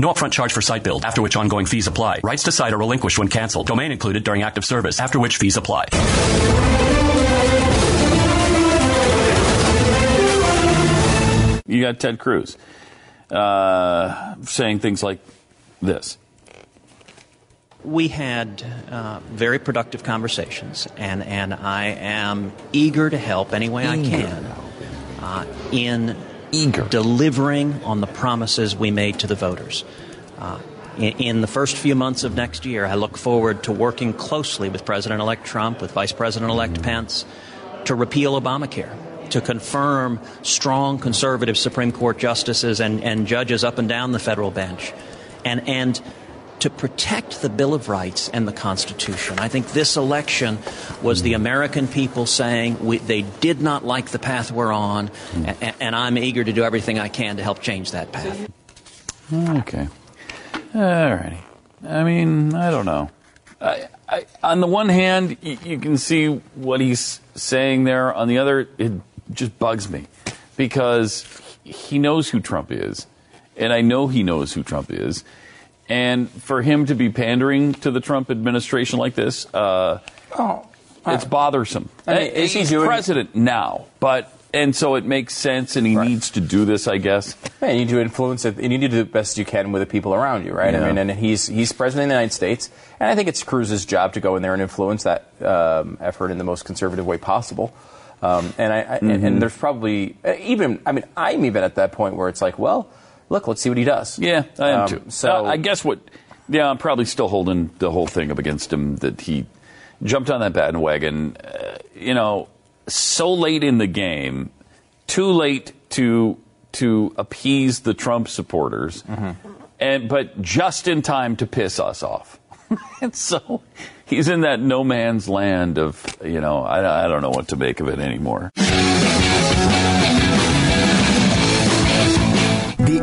No upfront charge for site build, after which ongoing fees apply. Rights to site are relinquished when canceled. Domain included during active service, after which fees apply. You got Ted Cruz uh, saying things like this. We had uh, very productive conversations, and, and I am eager to help any way I can uh, in eager delivering on the promises we made to the voters. Uh, in, in, the first few months of next year, I look forward to working closely with President elect Trump, with Vice President elect mm-hmm. Pence, to repeal Obamacare, to confirm strong conservative Supreme Court justices and, and judges up and down the federal bench, and, and to protect the Bill of Rights and the Constitution. I think this election was the American people saying we, they did not like the path we're on, and, and I'm eager to do everything I can to help change that path. Okay. All righty. I mean, I don't know. I, I, on the one hand, you can see what he's saying there. On the other, it just bugs me because he knows who Trump is, and I know he knows who Trump is and for him to be pandering to the Trump administration like this, uh, oh, it's bothersome. I mean, is He's he doing president now, but and so it makes sense, and he right. needs to do this, I guess. Yeah, you need to influence it. and You need to do the best you can with the people around you, right? Yeah. I mean, and he's he's president of the United States, and I think it's Cruz's job to go in there and influence that um, effort in the most conservative way possible. Um, and I, I mm-hmm. and, and there's probably even I mean I'm even at that point where it's like, well look, let's see what he does. Yeah, I am um, too. So uh, I guess what, yeah, I'm probably still holding the whole thing up against him that he jumped on that bandwagon, uh, you know, so late in the game, too late to to appease the Trump supporters, mm-hmm. and but just in time to piss us off. and so he's in that no man's land of, you know, I, I don't know what to make of it anymore.